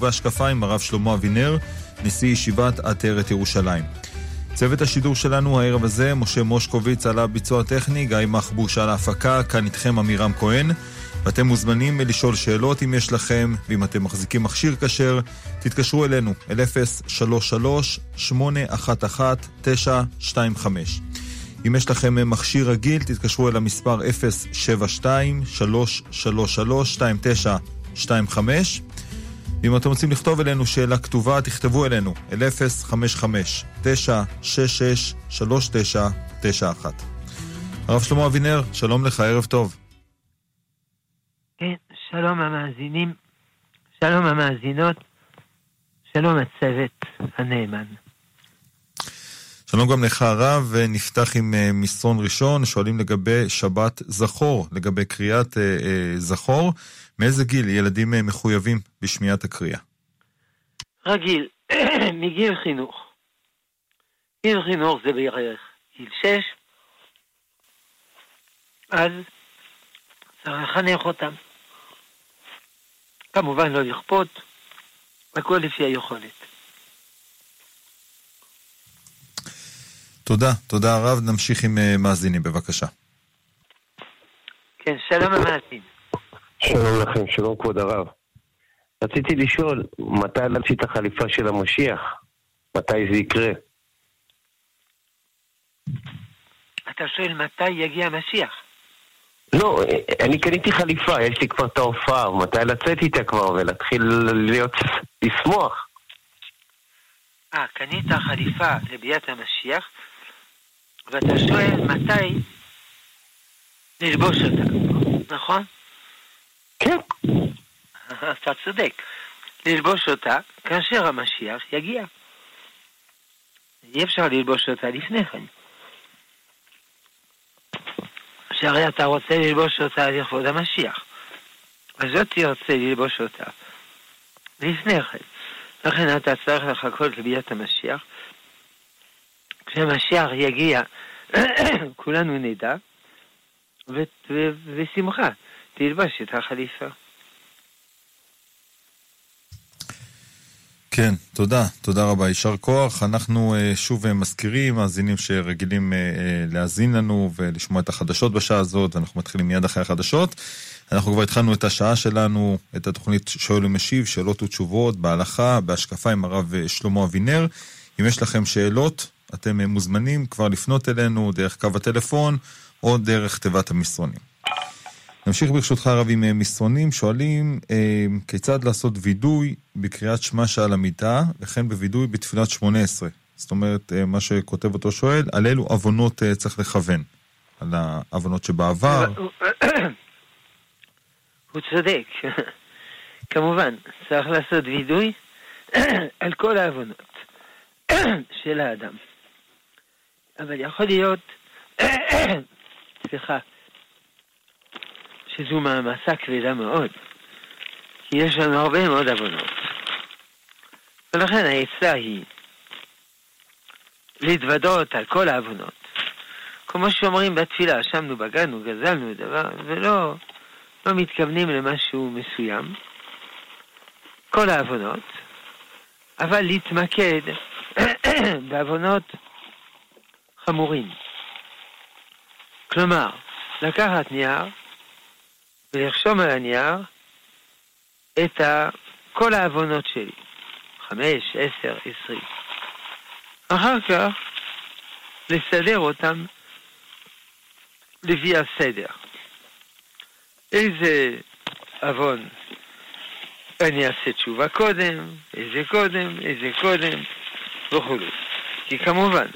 ובהשקפיים הרב שלמה אבינר, נשיא ישיבת עטרת ירושלים. צוות השידור שלנו הערב הזה, משה מושקוביץ על הביצוע הטכני, גיא מחבוש על ההפקה, כאן איתכם עמירם כהן. ואתם מוזמנים לשאול שאלות אם יש לכם, ואם אתם מחזיקים מכשיר כשר, תתקשרו אלינו, אל 033-811-925. אם יש לכם מכשיר רגיל, תתקשרו אל המספר 072-333-2925. ואם אתם רוצים לכתוב אלינו שאלה כתובה, תכתבו אלינו אל 055-966-3991. הרב שלמה אבינר, שלום לך, ערב טוב. כן, שלום המאזינים, שלום המאזינות, שלום הצוות הנאמן. שלום גם לך הרב, ונפתח עם אה, מסרון ראשון, שואלים לגבי שבת זכור, לגבי קריאת אה, אה, זכור, מאיזה גיל ילדים אה, מחויבים בשמיעת הקריאה? רגיל, מגיל חינוך. גיל חינוך זה בערך גיל שש, אז צריך לחנך אותם. כמובן לא לכפות, הכל לפי היכולת. תודה, תודה הרב. נמשיך עם אה, מאזינים, בבקשה. כן, שלום המאזין. שלום לכם, שלום כבוד הרב. רציתי לשאול, מתי להוציא את החליפה של המשיח? מתי זה יקרה? אתה שואל מתי יגיע המשיח? לא, אני קניתי חליפה, יש לי כבר את ההופעה, מתי לצאת איתה כבר ולהתחיל להיות, לשמוח? אה, קנית חליפה לביאת המשיח, ואתה שואל מתי ללבוש אותה, נכון? כן. אתה צודק. ללבוש אותה כאשר המשיח יגיע. אי אפשר ללבוש אותה לפני כן. שהרי אתה רוצה ללבוש אותה לכבוד המשיח. אז לא תרצה ללבוש אותה לפני כן. לכן אתה צריך לחכות לביאת המשיח. כשהמשיח יגיע, כולנו נדע, ושמחה, תלבש את החליפה. כן, תודה, תודה רבה, יישר כוח. אנחנו uh, שוב uh, מזכירים, מאזינים שרגילים uh, uh, להאזין לנו ולשמוע את החדשות בשעה הזאת, ואנחנו מתחילים מיד אחרי החדשות. אנחנו כבר התחלנו את השעה שלנו, את התוכנית שואל ומשיב, שאלות ותשובות בהלכה, בהשקפה עם הרב שלמה אבינר. אם יש לכם שאלות, אתם מוזמנים כבר לפנות אלינו דרך קו הטלפון או דרך תיבת המסרונים. נמשיך ברשותך הרב עם אה, מסרונים, שואלים אה, כיצד לעשות וידוי בקריאת שמע שעל המיטה, וכן בווידוי בתפילת שמונה עשרה. זאת אומרת, אה, מה שכותב אותו שואל, על אילו עוונות אה, צריך לכוון? על העוונות שבעבר? הוא צודק. כמובן, צריך לעשות וידוי על כל העוונות של האדם. אבל יכול להיות, סליחה, שזו מעמסה כבדה מאוד, כי יש לנו הרבה מאוד עוונות. ולכן העצה היא להתוודות על כל העוונות. כמו שאומרים בתפילה, אשמנו, בגדנו, גזלנו דבר, ולא לא מתכוונים למשהו מסוים. כל העוונות, אבל להתמקד בעוונות חמורים. כלומר, לקחת נייר ולרשום על הנייר את כל העוונות שלי, חמש, עשר, עשרים. אחר כך לסדר אותם לפי הסדר. איזה עוון אני אעשה תשובה קודם, איזה קודם, איזה קודם, וכו'. כי כמובן,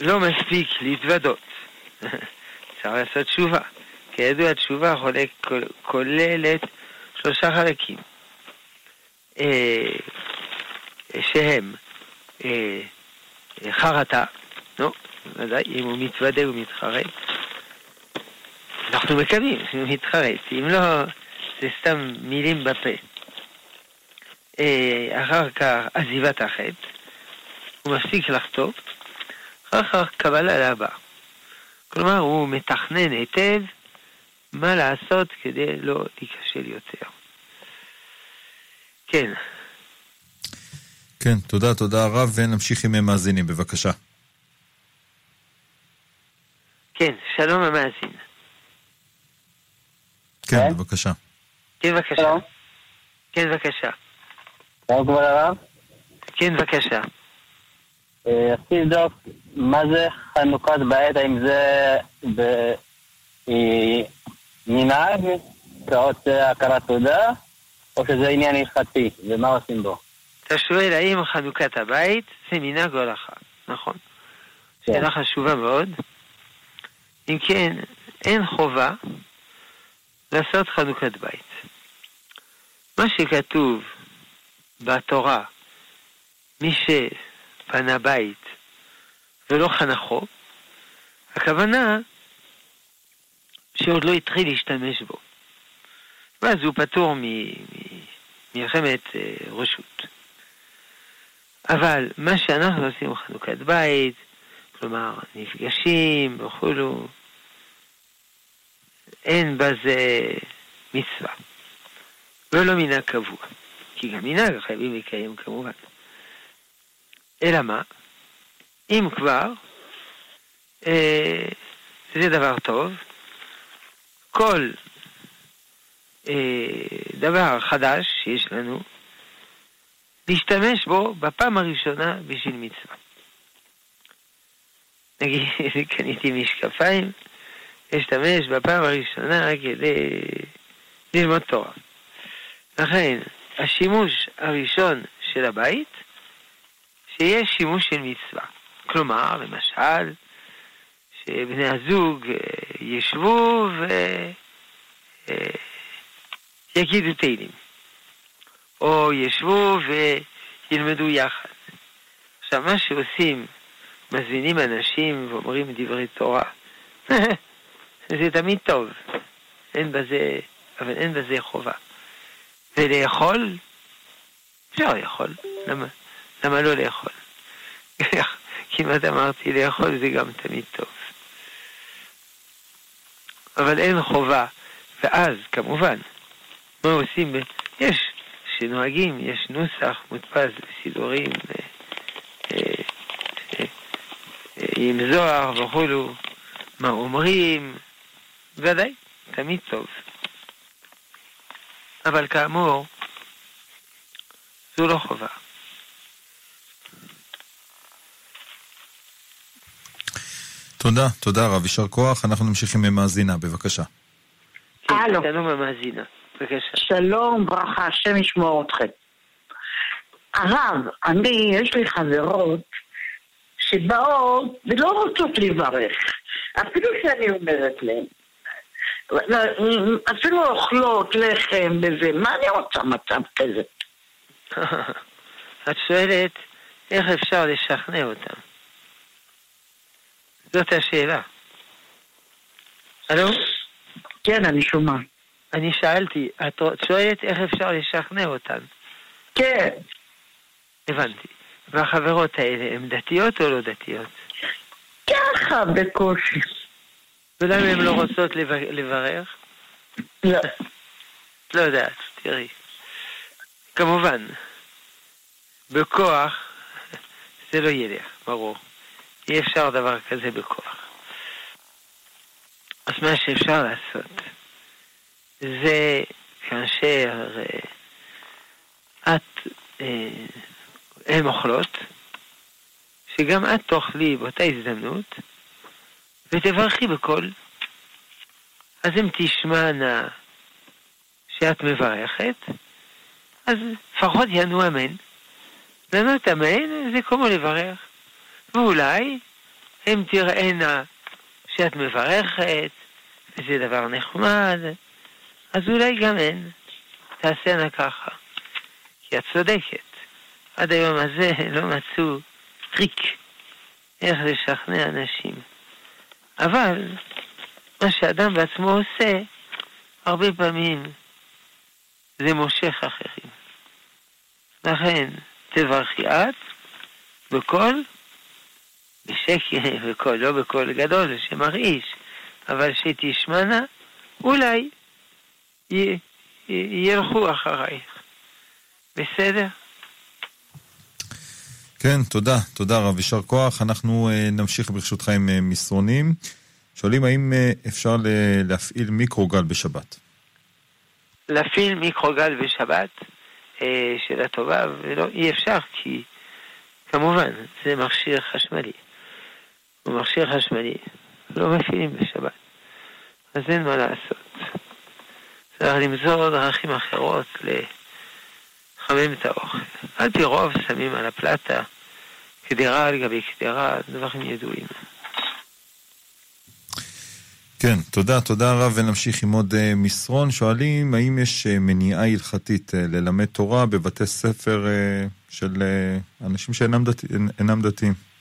לא מספיק להתוודות, צריך לעשות תשובה. כידוע, התשובה כוללת שלושה חלקים, אה, שהם אה, חרטה, נו, ודאי, אם הוא מתוודה ומתחרט, אנחנו מקווים שהוא מתחרט, אם לא, זה סתם מילים בפה. אה, אחר כך עזיבת החטא, הוא מפסיק לחטוא, אחר כך קבלה להבא. כלומר, הוא מתכנן היטב מה לעשות כדי לא להיכשל יותר. כן. כן, תודה, תודה רב, ונמשיך עם מאזינים, בבקשה. כן, שלום המאזין. כן, כן? בבקשה. כן, בבקשה. שלום. כן, בבקשה. שלום כבוד הרב. כן, בבקשה. אה, רציתי לבדוק מה זה חנוכת בית, האם זה ב- אה, מנהג, כאות אה, הכרת תודה, או שזה עניין הלכתי, ומה עושים בו? אתה שואל האם חנוכת הבית זה מנהג או הלכה, נכון? כן. שאלה חשובה מאוד. אם כן, אין חובה לעשות חנוכת בית. מה שכתוב בתורה, מי שבנה בית ולא חנכו, הכוונה שעוד לא התחיל להשתמש בו. ואז הוא פטור ממלחמת אה, רשות. אבל מה שאנחנו עושים בחנוכת בית, כלומר נפגשים וכולו, אין בזה מצווה. ולא מנהג קבוע. כי גם מנהג חייבים לקיים כמובן. אלא מה? אם כבר, אה, זה דבר טוב. כל אה, דבר חדש שיש לנו, להשתמש בו בפעם הראשונה בשביל מצווה. נגיד, קניתי משקפיים, להשתמש בפעם הראשונה כדי ללמוד תורה. לכן, השימוש הראשון של הבית, שיהיה שימוש של מצווה. כלומר, למשל, שבני הזוג אה, ישבו ויגידו תהילים. או ישבו וילמדו יחד. עכשיו, מה שעושים, מזמינים אנשים ואומרים דברי תורה, זה תמיד טוב, אין בזה, אבל אין בזה חובה. ולאכול, אפשר לאכול, למה, למה לא לאכול? כמעט אמרתי לאכול זה גם תמיד טוב. אבל אין חובה, ואז כמובן, מה עושים? יש שנוהגים, יש נוסח מודפס בסידורים אה, אה, אה, עם זוהר וכולו, מה אומרים, ודאי, תמיד טוב. אבל כאמור, זו לא חובה. תודה, תודה רב, יישר כוח. אנחנו נמשיך עם מאזינה, בבקשה. הלו. שלום ברכה, השם ישמור אתכם. הרב, אני, יש לי חברות שבאות ולא רוצות לברך, אפילו שאני אומרת להן. אפילו אוכלות לחם וזה, מה אני רוצה מצב כזה? את שואלת איך אפשר לשכנע אותם. זאת השאלה. הלו? כן, אני שומעת. אני שאלתי, את שואלת איך אפשר לשכנע אותן. כן, הבנתי. והחברות האלה הן דתיות או לא דתיות? ככה בקושי. ולמה הן לא רוצות לב- לברך? לא. לא יודעת, תראי. כמובן, בכוח זה לא ילך, ברור. אי אפשר דבר כזה בכוח. אז מה שאפשר לעשות זה כאשר אה, את, אה, הן אוכלות, שגם את תאכלי באותה הזדמנות ותברכי בקול. אז אם תשמענה שאת מברכת, אז לפחות יענו אמן. לענות אמן זה כמו לברך. ואולי הם תראינה שאת מברכת, וזה דבר נחמד, אז אולי גם הן תעשינה ככה. כי את צודקת. עד היום הזה לא מצאו טריק איך לשכנע אנשים. אבל מה שאדם בעצמו עושה, הרבה פעמים זה מושך אחרים. לכן, תברכי את בקול, בשקט, בקול, לא בקול גדול שמרעיש, אבל שתשמענה, אולי י- י- ילכו אחרייך. בסדר? כן, תודה, תודה רב, יישר כוח. אנחנו uh, נמשיך ברשותך עם uh, מסרונים. שואלים האם uh, אפשר להפעיל מיקרוגל בשבת. להפעיל מיקרוגל בשבת, אה, שאלה טובה, ולא, אי אפשר, כי כמובן, זה מכשיר חשמלי. הוא מכשיר חשמלי, לא מפעילים בשבת. אז אין מה לעשות. צריך למצוא דרכים אחרות לחמם את האוכל. על פי רוב שמים על הפלטה קדרה על גבי קדרה, דברים ידועים. כן, תודה, תודה רב, ונמשיך עם עוד uh, מסרון. שואלים, האם יש uh, מניעה הלכתית uh, ללמד תורה בבתי ספר של אנשים שאינם דתי, דתיים?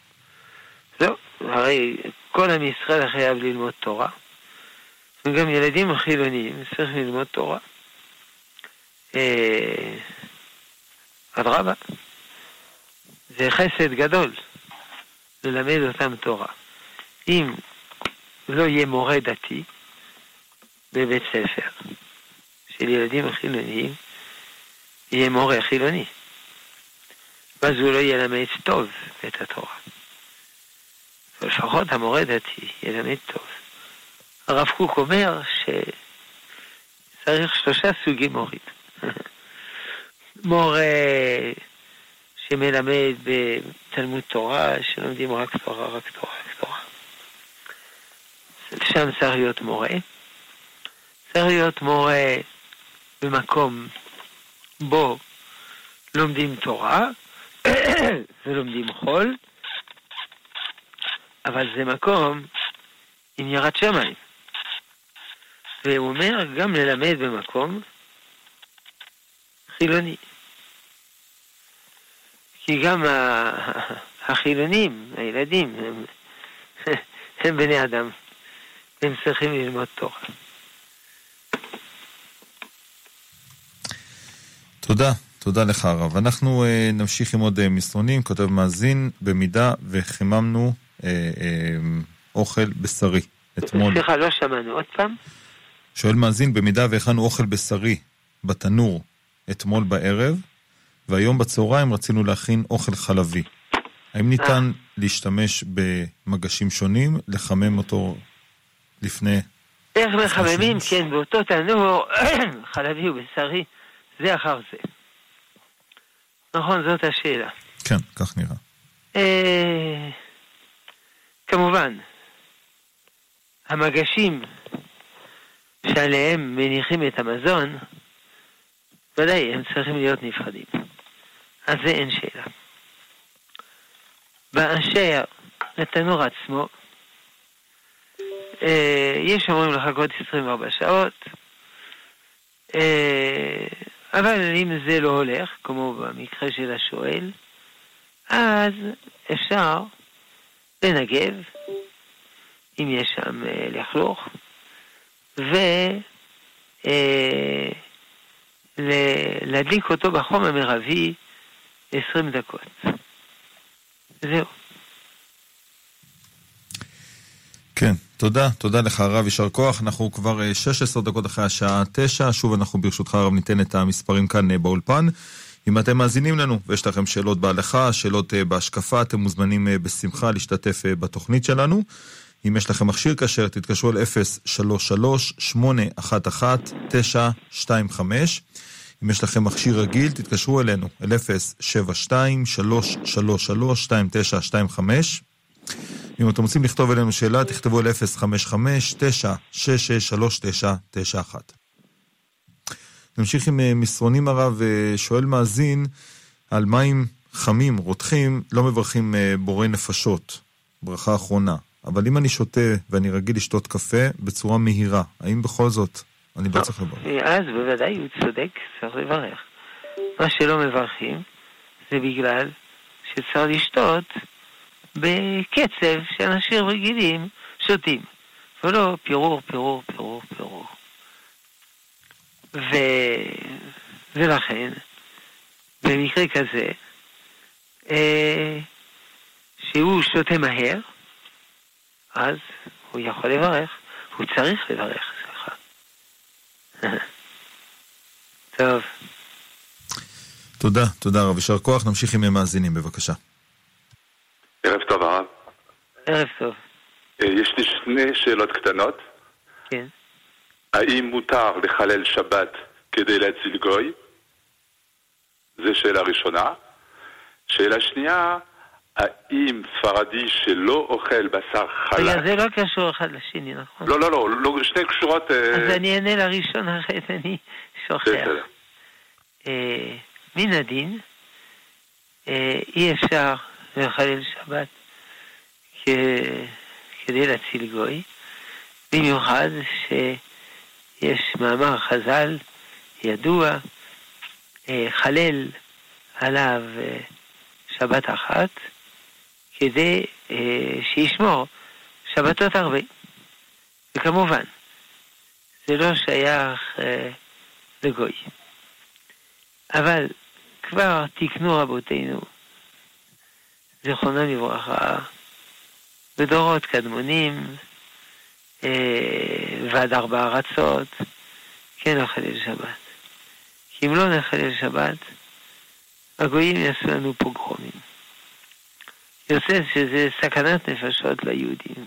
לא, הרי כל עם ישראל חייב ללמוד תורה. וגם ילדים חילוניים צריכים ללמוד תורה. אדרבה, זה חסד גדול ללמד אותם תורה. אם לא יהיה מורה דתי בבית ספר של ילדים חילוניים, יהיה מורה חילוני. ואז הוא לא ילמד טוב את התורה. לפחות המורה דתי ילמד טוב. הרב קוק אומר שצריך שלושה סוגי מורים. מורה שמלמד בתלמוד תורה, שלומדים רק תורה, רק תורה, רק תורה. שם צריך להיות מורה. צריך להיות מורה במקום בו לומדים תורה ולומדים חול, אבל זה מקום עם יראת שמיים. והוא אומר גם ללמד במקום חילוני. כי גם החילונים, הילדים, הם, הם בני אדם. הם צריכים ללמוד תורה. תודה, תודה לך הרב. אנחנו uh, נמשיך עם עוד uh, מסרונים, כותב מאזין, במידה וחיממנו אוכל בשרי אתמול. סליחה, לא שמענו, עוד פעם? שואל מאזין, במידה והכנו אוכל בשרי בתנור אתמול בערב, והיום בצהריים רצינו להכין אוכל חלבי. האם ניתן להשתמש במגשים שונים, לחמם אותו לפני... איך מחממים, כן, באותו תנור חלבי ובשרי, זה אחר זה. נכון, זאת השאלה. כן, כך נראה. כמובן, המגשים שעליהם מניחים את המזון, ודאי, הם צריכים להיות נפרדים. אז זה אין שאלה. באשר לתנור עצמו, אה, יש אומרים לחכות 24 שעות, אה, אבל אם זה לא הולך, כמו במקרה של השואל, אז אפשר לנגב, אם יש שם אה, לכלוך, ולהדליק אותו בחום המרבי 20 דקות. זהו. כן, תודה, תודה לך הרב, יישר כוח. אנחנו כבר 16 אה, דקות אחרי השעה 9, שוב אנחנו ברשותך הרב ניתן את המספרים כאן אה, באולפן. אם אתם מאזינים לנו ויש לכם שאלות בהלכה, שאלות אה, בהשקפה, אתם מוזמנים בשמחה להשתתף בתוכנית שלנו. אם יש לכם מכשיר כשר, תתקשרו אל 033-811-925. אם יש לכם מכשיר רגיל, תתקשרו אלינו, אל 072-333-2925. אם אתם רוצים לכתוב אלינו שאלה, תכתבו אל 055-966-3991. נמשיך עם אה, מסרונים הרב, אה, שואל מאזין על מים חמים, רותחים, לא מברכים אה, בורא נפשות, ברכה אחרונה. אבל אם אני שותה ואני רגיל לשתות קפה בצורה מהירה, האם בכל זאת אני לא צריך לברך? אז בוודאי הוא צודק, צריך לברך. מה שלא מברכים זה בגלל שצריך לשתות בקצב שאנשים רגילים שותים, ולא פירור, פירור, פירור, פירור. ו... ולכן, במקרה כזה, אה, שהוא שותה מהר, אז הוא יכול לברך, הוא צריך לברך, סליחה. טוב. תודה, תודה רב, יישר כוח. נמשיך עם מאזינים, בבקשה. ערב טוב הרב. ערב טוב. אה, יש לי שני שאלות קטנות. כן. האם מותר לחלל שבת כדי להציל גוי? זו שאלה ראשונה. שאלה שנייה, האם ספרדי שלא אוכל בשר חלק... רגע, זה לא קשור אחד לשני, נכון? לא, לא, לא, לא שני קשורות... אה, אז אני אענה לראשון אחרת, אני שוכח. אה, מן הדין, אה, אי אפשר לחלל שבת כ- כדי להציל גוי, במיוחד שיש מאמר חז"ל ידוע, אה, חלל עליו אה, שבת אחת, כדי אה, שישמור שבתות הרבה. וכמובן, זה לא שייך לגוי. אבל כבר תיקנו רבותינו, זיכרונם לברכה, בדורות קדמונים, ועד ארבע ארצות, כן לחלל שבת. כי אם לא נחלל שבת, הגויים יעשו לנו פוגרומים. יוצא שזה סכנת נפשות ליהודים.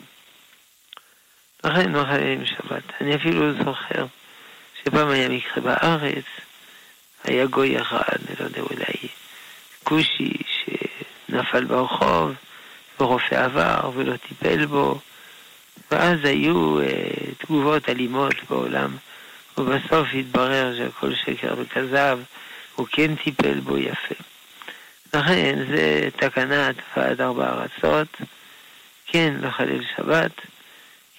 לכן לא חללים שבת. אני אפילו זוכר שפעם היה מקרה בארץ, היה גוי אחד, אני לא יודע, אולי כושי, שנפל ברחוב, ורופא עבר ולא טיפל בו, ואז היו אה, תגובות אלימות בעולם, ובסוף התברר שהכל שקר וכזב, הוא כן טיפל בו יפה. לכן זה תקנת ועד ארבע ארצות, כן לחלל שבת,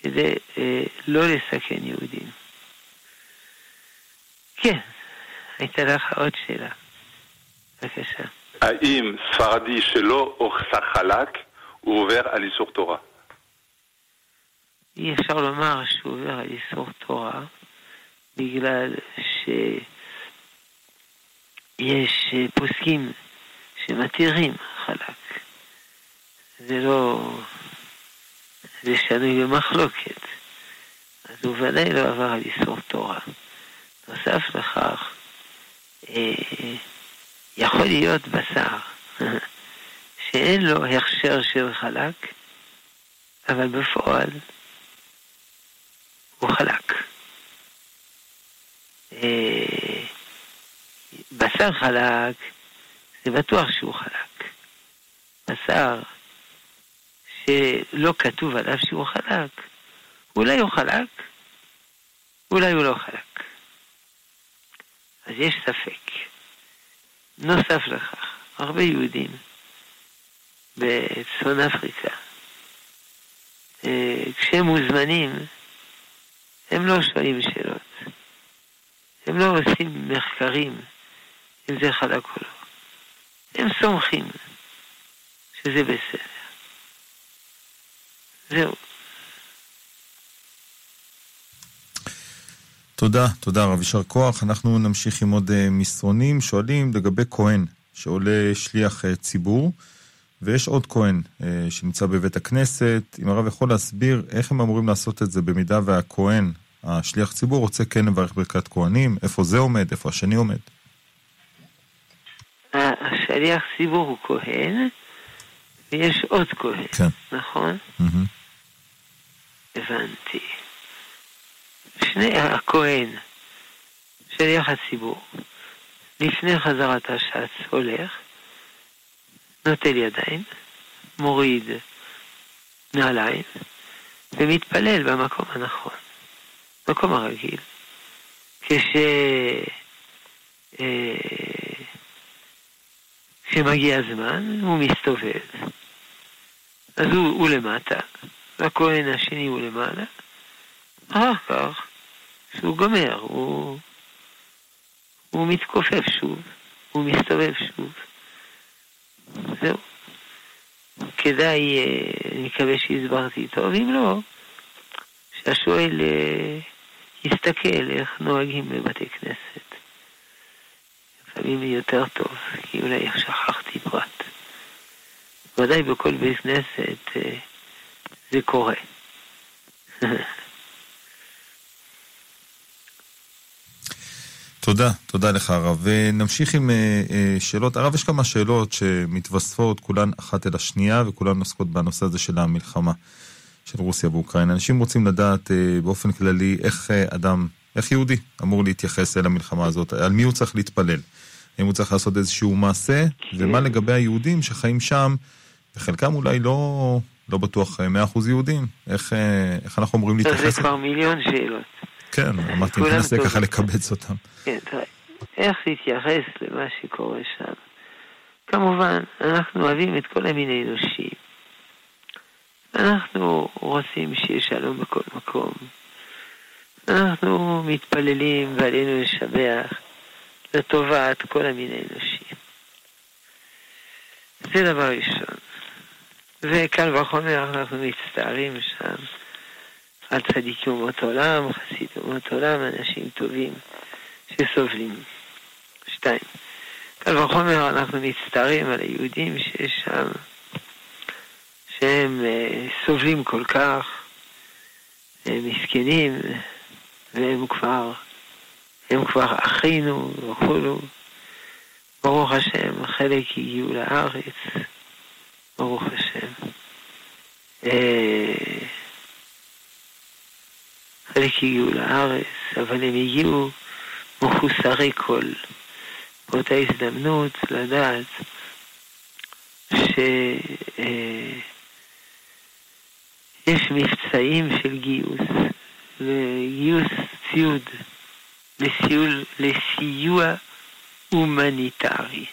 כדי אה, לא לסכן יהודים. כן, הייתה לך עוד שאלה. בבקשה. האם ספרדי שלא אוכסה חלק, הוא עובר על איסור תורה? אי אפשר לומר שהוא עובר על איסור תורה, בגלל שיש אה, פוסקים שמתירים חלק. זה לא... זה שנוי במחלוקת. אז הוא ודאי לא עבר על איסור תורה. נוסף לכך, אה, יכול להיות בשר שאין לו הכשר של חלק, אבל בפועל הוא חלק. אה, בשר חלק, זה בטוח שהוא חלק. בשר שלא כתוב עליו שהוא חלק, אולי הוא חלק, אולי הוא לא חלק. אז יש ספק. נוסף לכך, הרבה יהודים בצפון אפריקה, אה, כשהם מוזמנים, הם לא שואלים שאלות. הם לא עושים מחקרים אם זה חלק או לא. הם סומכים שזה בסדר. זהו. תודה, תודה רב, יישר כוח. אנחנו נמשיך עם עוד uh, מסרונים. שואלים לגבי כהן שעולה שליח uh, ציבור, ויש עוד כהן uh, שנמצא בבית הכנסת. אם הרב יכול להסביר איך הם אמורים לעשות את זה במידה והכהן, השליח ציבור, רוצה כן לברך ברכת כהנים, איפה זה עומד, איפה השני עומד. השליח ציבור הוא כהן, ויש עוד כהן, כן. נכון? Mm-hmm. הבנתי. שני הכהן, שליח הציבור, לפני חזרת השץ הולך, נוטל ידיים, מוריד נעליים, ומתפלל במקום הנכון, מקום הרגיל. כש... אה, כשמגיע הזמן, הוא מסתובב. אז הוא, הוא למטה, והכהן השני הוא למעלה. אחר כך, כשהוא גומר, הוא, הוא מתכופף שוב, הוא מסתובב שוב. זהו. כדאי, אה, אני מקווה שהסברתי טוב, אם לא, שהשואל אה, יסתכל איך נוהגים בבתי כנסת. לפעמים יותר טוב, כי אולי שכחתי פרט. ודאי בכל בית כנסת אה, זה קורה. תודה, תודה, לך הרב. ונמשיך עם אה, אה, שאלות. הרב, יש כמה שאלות שמתווספות, כולן אחת אל השנייה, וכולן עוסקות בנושא הזה של המלחמה של רוסיה ואוקראינה. אנשים רוצים לדעת אה, באופן כללי איך אדם, איך יהודי אמור להתייחס אל המלחמה הזאת, על מי הוא צריך להתפלל. האם הוא צריך לעשות איזשהו מעשה, ומה לגבי היהודים שחיים שם, וחלקם אולי לא, לא בטוח 100% יהודים, איך, איך אנחנו אמורים להתייחס? זה כבר מיליון שאלות. כן, אמרתי, ננסה ככה לקבץ אותם. כן, תראה, איך להתייחס למה שקורה שם? כמובן, אנחנו אוהבים את כל המין האנושי. אנחנו רוצים שיהיה שלום בכל מקום. אנחנו מתפללים ועלינו לשבח לטובת כל המין האנושי. זה דבר ראשון. וקל וחומר אנחנו מצטערים שם על צדיקים אומות עולם, חסיד אומות עולם, אנשים טובים שסובלים. שתיים, קל וחומר אנחנו מצטערים על היהודים שיש שם, שהם uh, סובלים כל כך, הם מסכנים, והם כבר, הם כבר אחינו וכולו. ברוך השם, חלק הגיעו לארץ, ברוך השם. Uh, חלק הגיעו לארץ, אבל הם הגיעו מחוסרי כל. באותה הזדמנות לדעת שיש אה, מבצעים של גיוס, לגיוס ציוד, לסיול, לסיוע הומניטרי.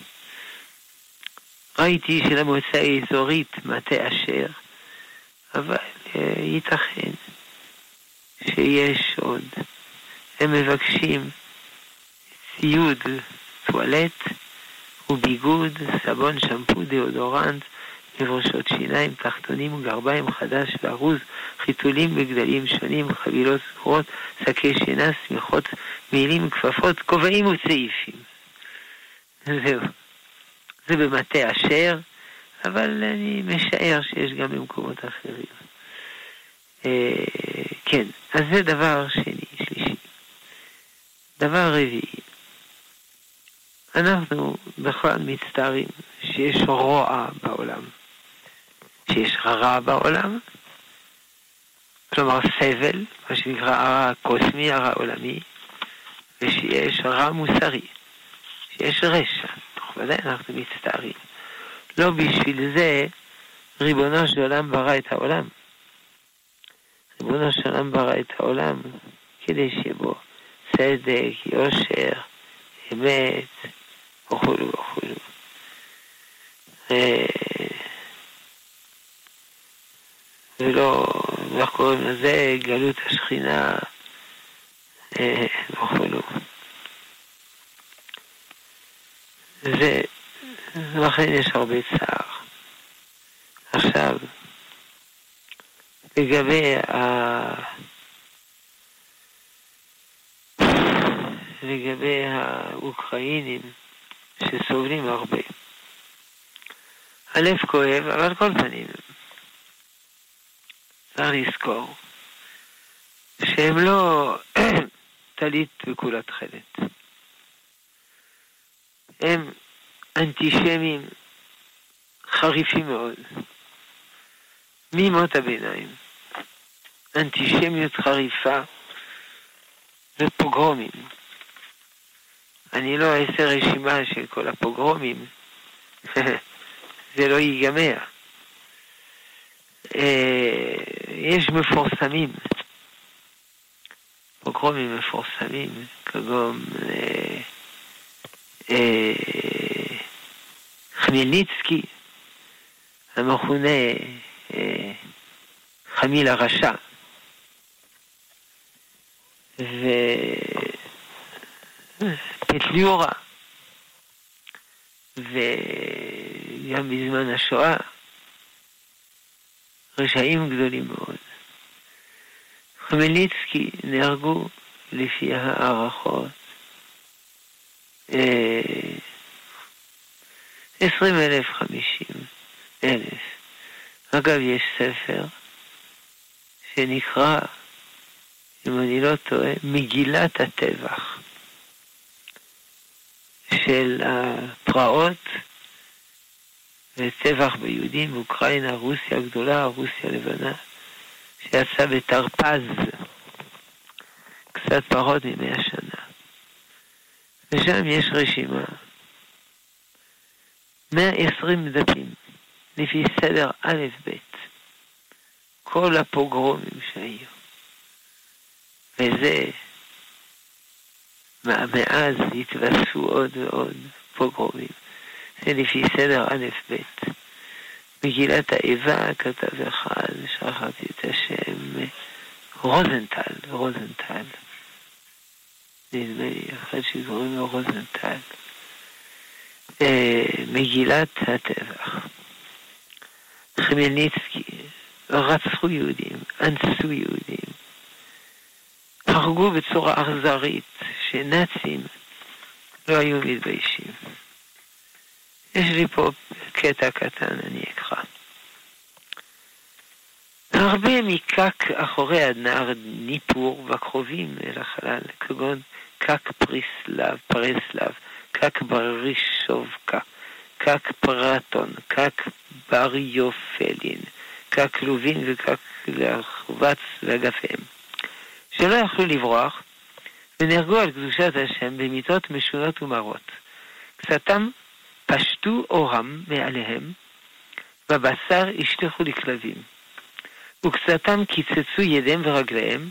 ראיתי שלמועצה האזורית מטה אשר, אבל אה, ייתכן שיש עוד. הם מבקשים ציוד טואלט וביגוד, סבון, שמפו, דאודורנט, מברשות שיניים, תחתונים, גרביים חדש וארוז, חיתולים בגדלים שונים, חבילות סגורות, שקי שינה, שמיכות, מעילים, כפפות, כובעים וצעיפים. זהו. זה במטה אשר, אבל אני משער שיש גם במקומות אחרים. אה, כן, אז זה דבר שני, שלישי. דבר רביעי, אנחנו בכלל מצטערים שיש רוע בעולם, שיש רע בעולם, כלומר סבל, מה שנקרא הרע הקוסמי, הרע העולמי, ושיש רע מוסרי, שיש רשע. ודאי אנחנו מצטערים. לא בשביל זה ריבונו של עולם ברא את העולם. ריבונו של עולם ברא את העולם כדי שיהיה בו צדק, יושר, אמת, וכולו וכולו. אה, ולא, איך קוראים לזה? גלות השכינה אה, וכולו. זה, לכן יש הרבה צער. עכשיו, לגבי ה... לגבי האוקראינים שסובלים הרבה. הלב כואב, אבל על כל פנים, צריך לזכור שהם לא טלית וכולה תכלת. הם אנטישמים חריפים מאוד, מימות הביניים. אנטישמיות חריפה ופוגרומים. אני לא אעשה רשימה של כל הפוגרומים, זה לא ייגמר. אה, יש מפורסמים, פוגרומים מפורסמים, כגון אה, אה, חמלניצקי, המכונה חמיל הרשע. ופטליורה, וגם בזמן השואה, רשעים גדולים מאוד. חמליצקי נהרגו לפי הערכות אה, עשרים אלף, חמישים אלף. אגב, יש ספר שנקרא אם אני לא טועה, מגילת הטבח. של הפרעות וטבח ביהודים באוקראינה, רוסיה הגדולה, רוסיה הלבנה, שיצא בתרפ"ז, קצת פחות ממאה שנה. ושם יש רשימה, 120 דפים, לפי סדר א'-ב', כל הפוגרומים שהיו. וזה, מאז התווספו עוד ועוד פוגרומים. זה לפי סדר א'-ב'. מגילת האיבה כתב אחד, שכחתי את השם, רוזנטל, רוזנטל. נדמה לי, אחד שקוראים לו רוזנטל. אה, מגילת הטבח. חמלניצקי, רצחו יהודים, אנסו יהודים, הרגו בצורה אכזרית, שנאצים לא היו מתביישים. יש לי פה קטע קטן, אני אקרא. הרבה מקק אחורי הנהר ניפור והקרובים אל החלל, כגון קק פריסלב, פרסלב, קק ברישובקה, קק פרטון, קק בריופלין, קק לובין וקק לחובץ ואגפיהם, שלא יכלו לברוח ונהרגו על קדושת השם במיתות משונות ומרות. קצתם פשטו אורם מעליהם, בבשר השליכו לכלבים. וקצתם קיצצו ידיהם ורגליהם,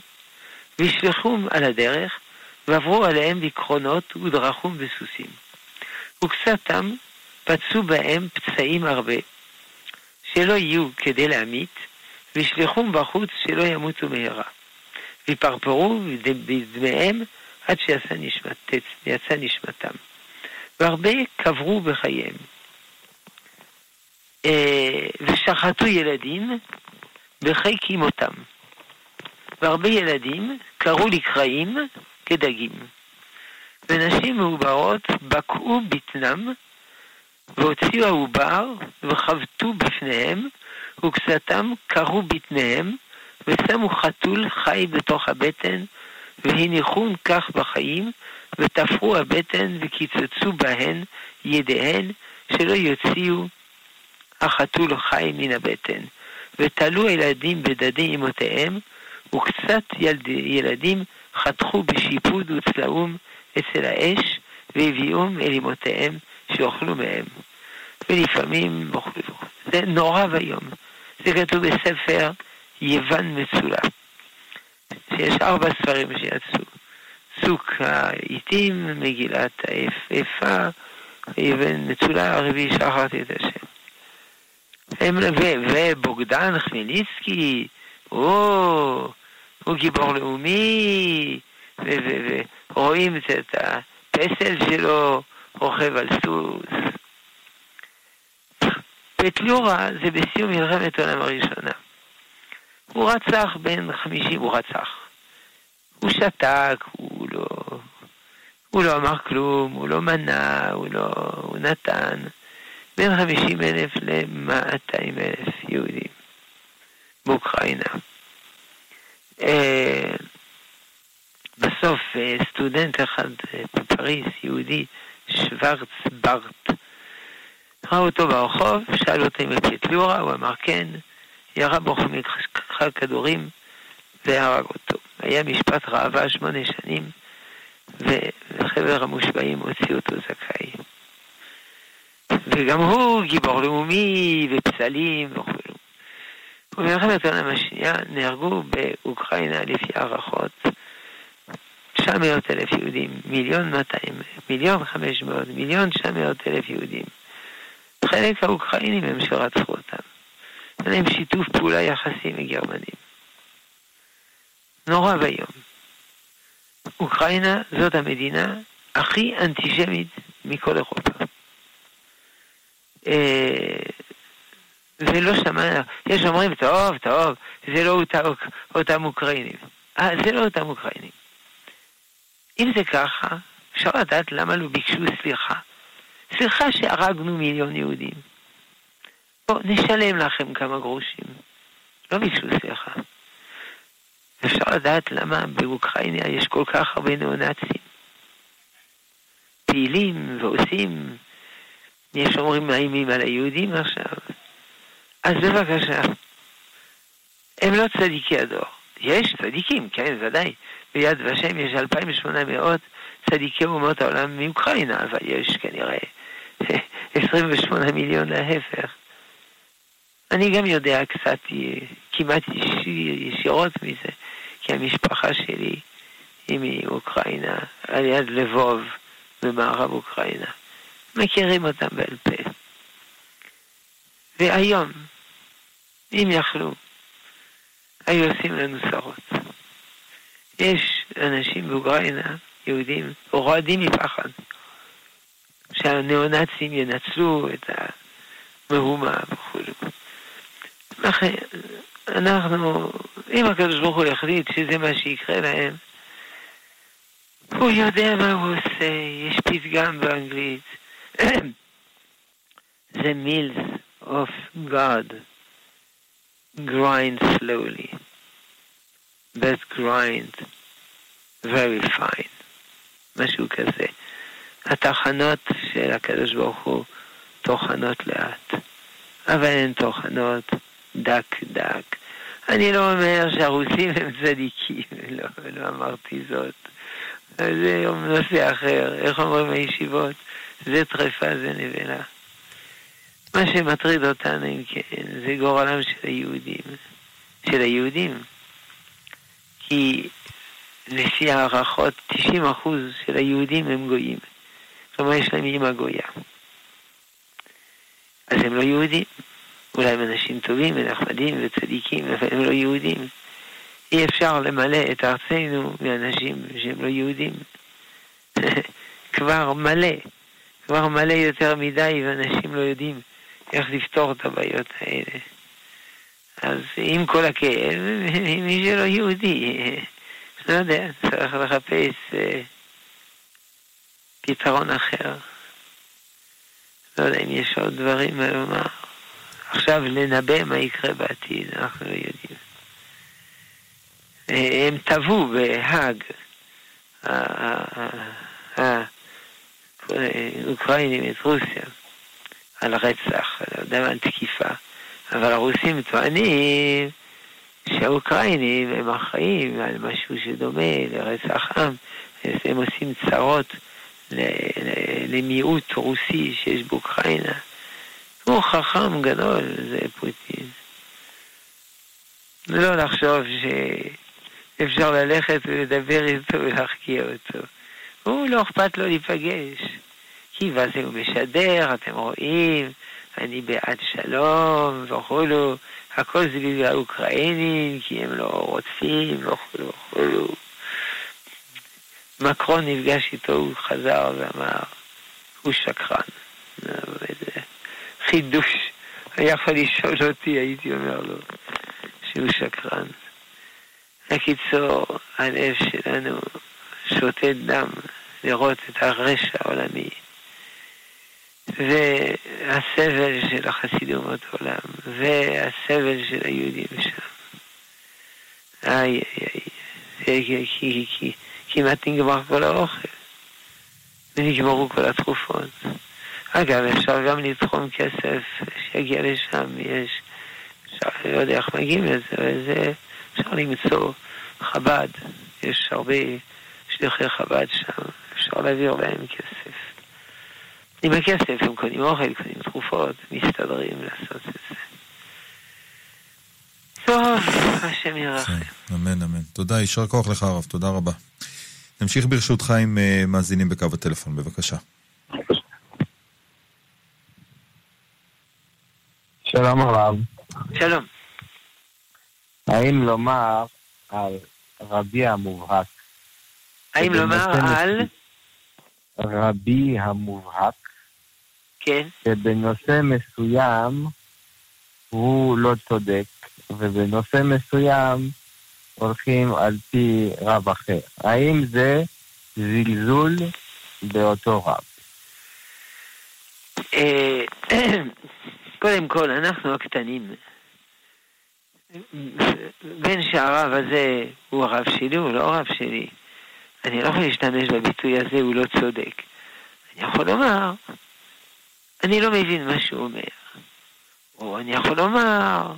והשלחום על הדרך, ועברו עליהם בקרונות ודרכום בסוסים. וקצתם פצעו בהם פצעים הרבה, שלא יהיו כדי להמית, והשלחום בחוץ שלא ימותו מהרה. ופרפרו בדמיהם עד שיצא נשמת, נשמתם. והרבה קברו בחייהם. אה, ושחטו ילדים בחיק אימותם. והרבה ילדים קראו לקרעים כדגים. ונשים מעוברות בקעו בטנם, והוציאו העובר, וחבטו בפניהם, וקצתם קרו בטניהם, ושמו חתול חי בתוך הבטן, והניחון כך בחיים, ותפרו הבטן וקיצצו בהן ידיהן, שלא יוציאו החתול חי מן הבטן. ותלו הילדים בדדי אמותיהם, וקצת ילד, ילדים חתכו בשיפוד וצלעום אצל האש, והביאום אל אמותיהם שאוכלו מהם. ולפעמים. זה נורא ואיום. זה כתוב בספר יוון מצולה, שיש ארבע ספרים שיצאו. צוק העיתים, מגילת האיפה, אבן מצולה הרביעי שכחתי את השם. ובוגדן חמליצקי, או, הוא גיבור לאומי, ורואים את הפסל שלו רוכב על סוס. פטלורה זה בסיום מלחמת העולם הראשונה. הוא רצח בן חמישים, הוא רצח. הוא שתק, הוא לא, הוא לא אמר כלום, הוא לא מנע, הוא לא, הוא נתן. בין חמישים אלף למאתיים אלף יהודים באוקראינה. אה, בסוף אה, סטודנט אחד אה, בפריז, יהודי, שוורץ בארט, ראה אותו ברחוב, שאל אותו אם הוא פטלורה, הוא אמר כן, ירה בו כדורים והרג אותו. היה משפט ראווה שמונה שנים, וחבר המושבעים הוציא אותו זכאי. וגם הוא גיבור לאומי ופסלים וכו'. ובמלחמת העולם השנייה נהרגו באוקראינה לפי הערכות 900 אלף יהודים, מיליון 200, מיליון 500, מיליון 900 אלף יהודים. חלק האוקראינים הם שרצחו אותם. היה להם שיתוף פעולה יחסי עם הגרמנים. נורא ואיום. אוקראינה זאת המדינה הכי אנטישמית מכל אירופה. אה, ולא שמענו, יש אומרים, טוב, טוב, זה לא אותם אוקראינים. אה, זה לא אותם אוקראינים. אם זה ככה, אפשר לדעת למה לא ביקשו סליחה. סליחה שהרגנו מיליון יהודים. בואו נשלם לכם כמה גרושים. לא ביקשו סליחה. אפשר לדעת למה באוקראינה יש כל כך הרבה ניאו-נאצים. פעילים ועושים, יש אומרים מאיימים על היהודים עכשיו. אז בבקשה, הם לא צדיקי הדור. יש צדיקים, כן, ודאי. ביד ושם יש 2,800 צדיקי אומות העולם מאוקראינה, אבל יש כנראה 28 מיליון להפך. אני גם יודע קצת, כמעט ישירות מזה, כי המשפחה שלי היא מאוקראינה, על יד לבוב במערב אוקראינה. מכירים אותם בעל פה. והיום, אם יכלו, היו עושים לנו צרות. יש אנשים באוקראינה, יהודים, רועדים מפחד, שהניאו-נאצים ינצלו את המהומה וכו'. לכן, אנחנו, אם הקדוש ברוך הוא יחליט שזה מה שיקרה להם, הוא יודע מה הוא עושה, יש פתגם באנגלית. The mills of God grind slowly, but grind very fine. משהו כזה. התחנות של הקדוש ברוך הוא טוחנות לאט, אבל הן טוחנות דק דק. אני לא אומר שהרוסים הם צדיקים, לא, לא אמרתי זאת. זה נושא אחר, איך אומרים הישיבות? זה טרפה, זה נבלה. מה שמטריד אותנו, אם כן, זה גורלם של היהודים. של היהודים. כי לפי הערכות, 90% של היהודים הם גויים. כלומר, יש להם אימא גויה. אז הם לא יהודים. אולי הם אנשים טובים ונחמדים וצדיקים, אבל הם לא יהודים. אי אפשר למלא את ארצנו מאנשים שהם לא יהודים. כבר מלא, כבר מלא יותר מדי, ואנשים לא יודעים איך לפתור את הבעיות האלה. אז עם כל הכאב, מי שלא יהודי, לא יודע, צריך לחפש אה, פתרון אחר. לא יודע אם יש עוד דברים לומר. עכשיו לנבא מה יקרה בעתיד, אנחנו לא יודעים. הם טבעו בהאג, האוקראינים את רוסיה, על רצח, על תקיפה, אבל הרוסים טוענים שהאוקראינים הם אחראים על משהו שדומה לרצח עם, הם עושים צרות למיעוט רוסי שיש באוקראינה. הוא חכם גדול, זה פוטין. לא לחשוב שאפשר ללכת ולדבר איתו ולהחקיע אותו. הוא לא אכפת לו להיפגש. כי ואז הוא משדר, אתם רואים, אני בעד שלום וכולו, הכל זה בגלל האוקראינים, כי הם לא רוצים וכולו וכולו. מקרון נפגש איתו, הוא חזר ואמר, הוא שקרן. חידוש. היה יכול לשאול אותי, הייתי אומר לו שהוא שקרן. בקיצור, הלב שלנו שותת דם לראות את הרשע העולמי. והסבל של החסידומות עולם, והסבל של היהודים שם. איי איי איי, כי, כי, כמעט נגמר כל האוכל, ונגמרו כל התרופות. אגב, אפשר גם לתחום כסף שיגיע לשם, יש, אפשר, לא יודע איך מגיעים לזה, אבל זה אפשר למצוא חב"ד, יש הרבה שליחי חב"ד שם, אפשר להעביר להם כסף. עם הכסף הם קונים אוכל, קונים תרופות, מסתדרים לעשות את זה. טוב, השם ירחם. אמן, אמן. תודה, יישר כוח לך הרב, תודה רבה. נמשיך ברשותך עם uh, מאזינים בקו הטלפון, בבקשה. שלום הרב. שלום. האם לומר על רבי המובהק? האם לומר על? רבי המובהק, כן. שבנושא מסוים הוא לא צודק, ובנושא מסוים הולכים על פי רב אחר. האם זה זלזול באותו רב? קודם כל, אנחנו הקטנים. בין שהרב הזה הוא הרב שלי, הוא לא הרב שלי. אני לא יכול להשתמש בביטוי הזה, הוא לא צודק. אני יכול לומר, אני לא מבין מה שהוא אומר. או אני יכול לומר,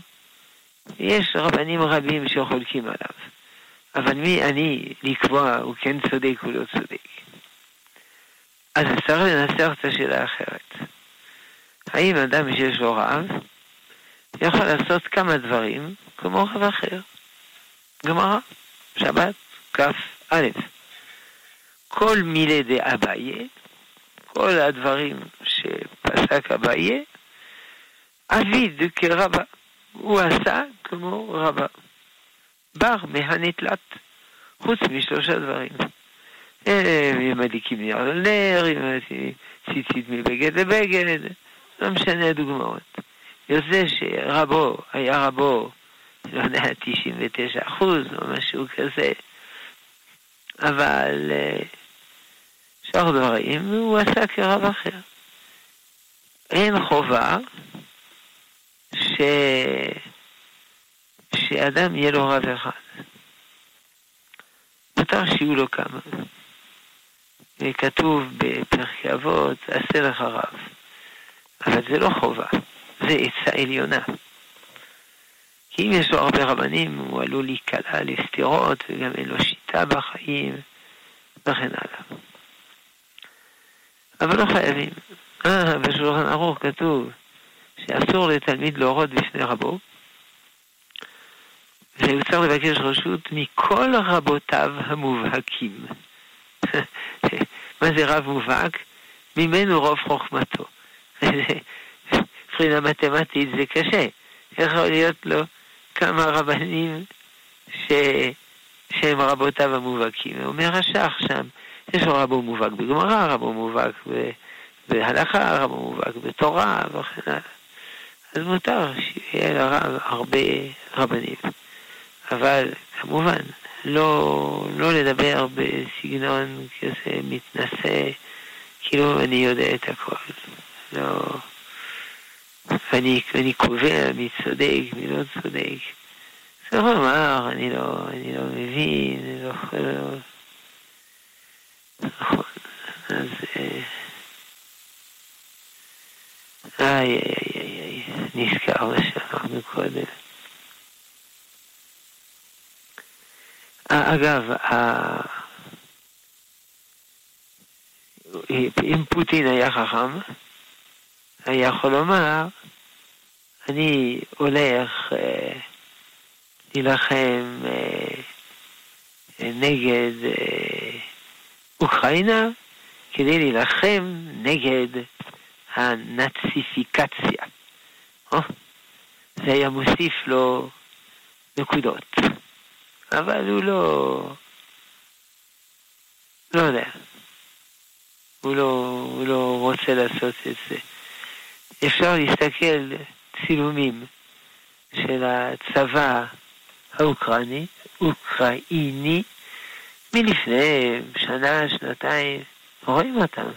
יש רבנים רבים שחולקים עליו, אבל מי אני לקבוע הוא כן צודק או לא צודק? אז צריך לנסח את השאלה האחרת. האם אדם שיש לו רב יכול לעשות כמה דברים כמו רב אחר? גמרא, שבת, כ"א. כל מילי דאביי, כל הדברים שפסק אביי, אביד כרבה. הוא עשה כמו רבה. בר מהנתלת, חוץ משלושה דברים. הם מדליקים נר לנר, ציצית מבגד לבגד, לא משנה הדוגמאות. יוצא שרבו היה רבו, לא יודע, 99 אחוז או משהו כזה, אבל שאר דברים הוא עשה כרב אחר. אין חובה ש... שאדם יהיה לו רב אחד. מותר שיהיו לו כמה. כתוב בפרקי אבות, עשה לך רב. אבל זה לא חובה, זה עצה עליונה. כי אם יש לו הרבה רבנים, הוא עלול להיקלע לסתירות, וגם אין לו שיטה בחיים, וכן הלאה. אבל לא חייבים. אה, בשולחן ערוך כתוב שאסור לתלמיד להורות בפני רבו, והוא צריך לבקש רשות מכל רבותיו המובהקים. מה זה רב מובהק? ממנו רוב חוכמתו. מבחינה מתמטית זה קשה. יכול להיות לו כמה רבנים ש... שהם רבותיו המובהקים. אומר השח שם, יש לו רבו מובהק בגמרא, רבו מובהק ב... בהלכה, רבו מובהק בתורה וכן הלאה. אז מותר שיהיה לרב הרבה רבנים. אבל כמובן, לא, לא לדבר בסגנון כזה מתנשא, כאילו אני יודע את הכל. לא... ואני, ואני קובע מי צודק, מי לא צודק. צריך לומר, אני לא, אני לא מבין, אני לא יכול... לא... נכון, אז... אה, איי, איי, איי, איי, נזכר מה שאמרנו קודם. אגב, אם פוטין היה חכם, היה יכול לומר, אני הולך אה, להילחם אה, נגד אה, אוקראינה כדי להילחם נגד הנאציפיקציה. זה היה מוסיף לו נקודות. אבל הוא לא... לא יודע. הוא לא, הוא לא רוצה לעשות את זה. אפשר להסתכל צילומים של הצבא האוקראיני, אוקראיני, מלפני שנה, שנתיים, רואים אותם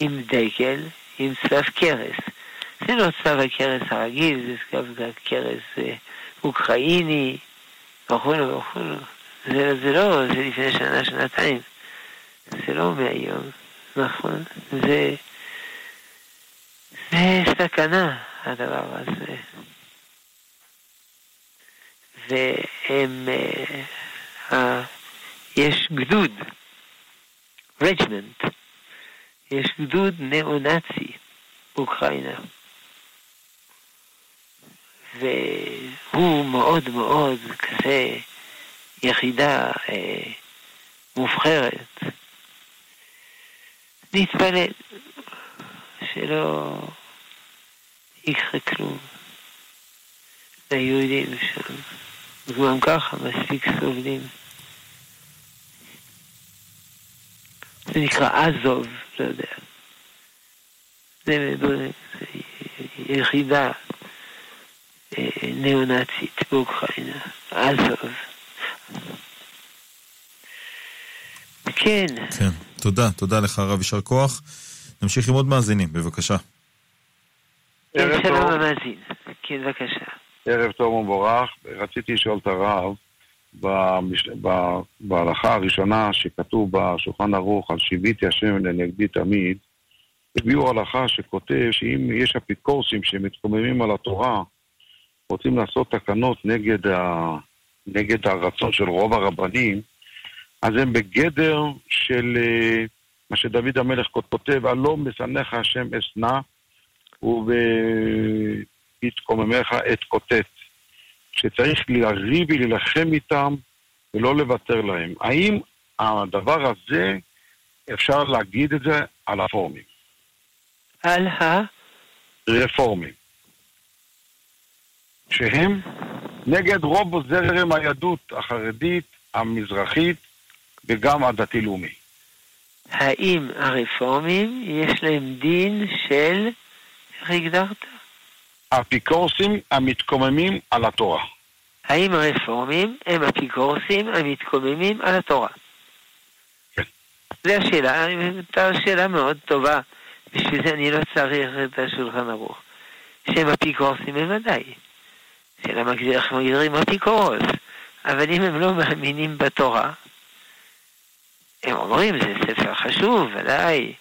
עם דגל, עם צלב קרס. זה לא צלב הקרס הרגיל, זה צלב הקרס אה, אוקראיני, וכולו וכולו. זה, זה לא, זה לפני שנה, שנתיים. זה לא מהיום, נכון? זה, זה סכנה, הדבר הזה. והם, אה, יש גדוד, רג'מנט, יש גדוד ניאו-נאצי באוקראינה. והוא מאוד מאוד כזה יחידה אה, מובחרת. נתפלל שלא יקרה כלום ליהודים שם. וגם ככה מספיק סובלים. זה נקרא עזוב, לא יודע. זה, יחידה ניאו-נאצית באוקראינה. עזוב. כן. כן, תודה, תודה לך הרב, יישר כוח. נמשיך עם עוד מאזינים, בבקשה. כן, שלום המאזין. כן, בבקשה. ערב טוב ומבורך. רציתי לשאול את הרב, במש... ב... בהלכה הראשונה שכתוב בשולחן ערוך על שיביתי השם לנגדי תמיד, הביאו הלכה שכותב שאם יש אפיקורסים שמתקוממים על התורה, רוצים לעשות תקנות נגד, ה... נגד הרצון של רוב הרבנים, אז הם בגדר של אה, מה שדוד המלך כותב, הלא משנאך השם אשנא ובהתקוממך את כותת. שצריך לריב ולהילחם איתם ולא לוותר להם. האם הדבר הזה, אפשר להגיד את זה על הרפורמים? על ה... רפורמים. שהם נגד רוב זרם היהדות החרדית, המזרחית וגם הדתי-לאומי. האם הרפורמים יש להם דין של, הגדרת? אפיקורסים המתקוממים על התורה. האם הרפורמים הם אפיקורסים המתקוממים על התורה? כן. זו השאלה, הייתה שאלה מאוד טובה, בשביל זה אני לא צריך את השולחן ערוך. שהם אפיקורסים בוודאי. שאלה מגדיר איך מגדירים אפיקורוס. אבל אם הם לא מאמינים בתורה, הם אומרים זה ספר חשוב, ודאי,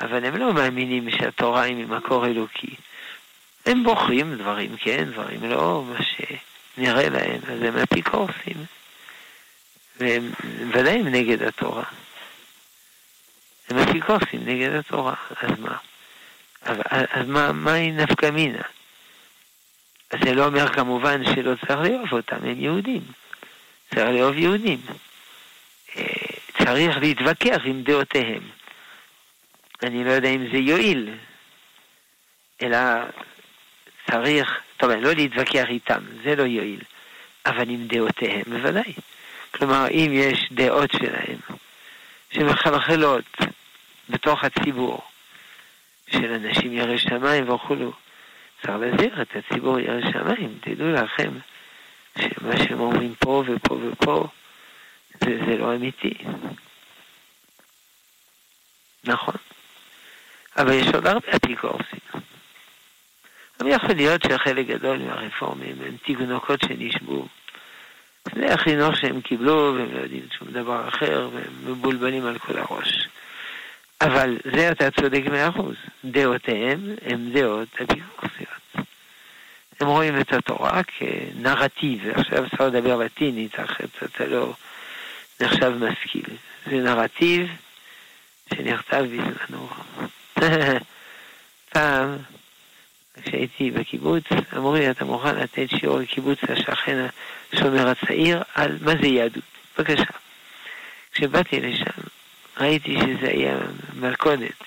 אבל הם לא מאמינים שהתורה היא ממקור אלוקי. הם בוחרים דברים כן, דברים לא, מה שנראה להם, אז הם אפיקורסים. והם ודאי הם נגד התורה. הם אפיקורסים נגד התורה, אז מה? אז, אז מה, מהי נפקא מינה? אז זה לא אומר כמובן שלא צריך לאהוב אותם, הם יהודים. צריך לאהוב יהודים. אה, צריך להתווכח עם דעותיהם. אני לא יודע אם זה יועיל, אלא צריך, טוב, לא להתווכח איתם, זה לא יועיל, אבל עם דעותיהם בוודאי. כלומר, אם יש דעות שלהם שמחלחלות בתוך הציבור של אנשים ירא שמיים וכולו, צריך להזהיר את הציבור ירא שמיים, תדעו לכם שמה שהם אומרים פה ופה ופה זה, זה לא אמיתי. נכון. אבל יש עוד הרבה אפיקורסים. אבל יכול להיות שחלק גדול מהרפורמים הם תינוקות שנשבו. זה החינוך שהם קיבלו, והם לא יודעים שום דבר אחר, והם מבולבלים על כל הראש. אבל זה אתה צודק מאה אחוז. דעותיהם הם דעות אפיקורסיות. הם רואים את התורה כנרטיב, עכשיו אפשר לדבר לטינית, אחרת אתה לא נחשב משכיל. זה נרטיב שנכתב בזמנו. פעם כשהייתי בקיבוץ, אמרו לי, אתה מוכן לתת שיעור לקיבוץ השכן השומר הצעיר על מה זה יהדות. בבקשה. כשבאתי לשם, ראיתי שזה היה מלכודת.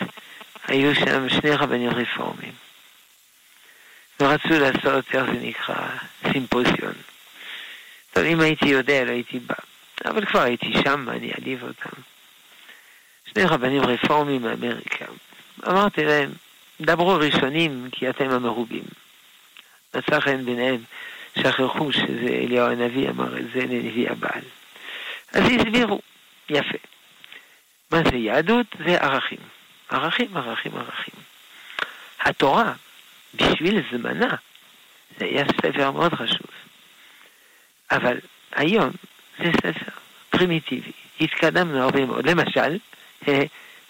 היו שם שני רבנים רפורמים. ורצו לעשות, איך זה נקרא, סימפוזיון. טוב, אם הייתי יודע, לא הייתי בא. אבל כבר הייתי שם, אני אעליב אותם. שני רבנים רפורמים מאמריקה. אמרתי להם, דברו ראשונים כי אתם המרובים. מצא חן ביניהם, שכחו שזה אליהו הנביא אמר את זה לנביא הבעל. אז הסבירו, יפה. מה זה יהדות? זה ערכים. ערכים, ערכים, ערכים. התורה, בשביל זמנה, זה היה ספר מאוד חשוב. אבל היום זה ספר פרימיטיבי. התקדמנו הרבה מאוד. למשל,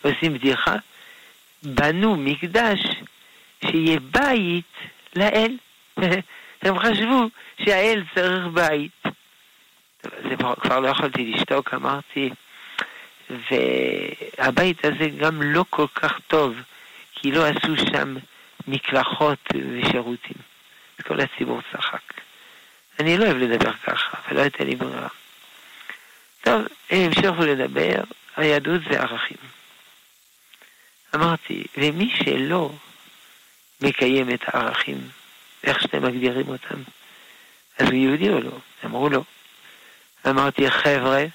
עושים בדיחה, בנו מקדש שיהיה בית לאל. הם חשבו שהאל צריך בית. זה כבר לא יכולתי לשתוק, אמרתי, והבית הזה גם לא כל כך טוב, כי לא עשו שם מקלחות ושירותים. כל הציבור צחק. אני לא אוהב לדבר ככה, אבל לא הייתה לי ברירה. טוב, הם המשיכו לדבר, היהדות זה ערכים. אמרתי, ומי שלא מקיים את הערכים, איך שאתם מגדירים אותם, אז הוא יהודי או לא? אמרו לא. אמרתי, חבר'ה,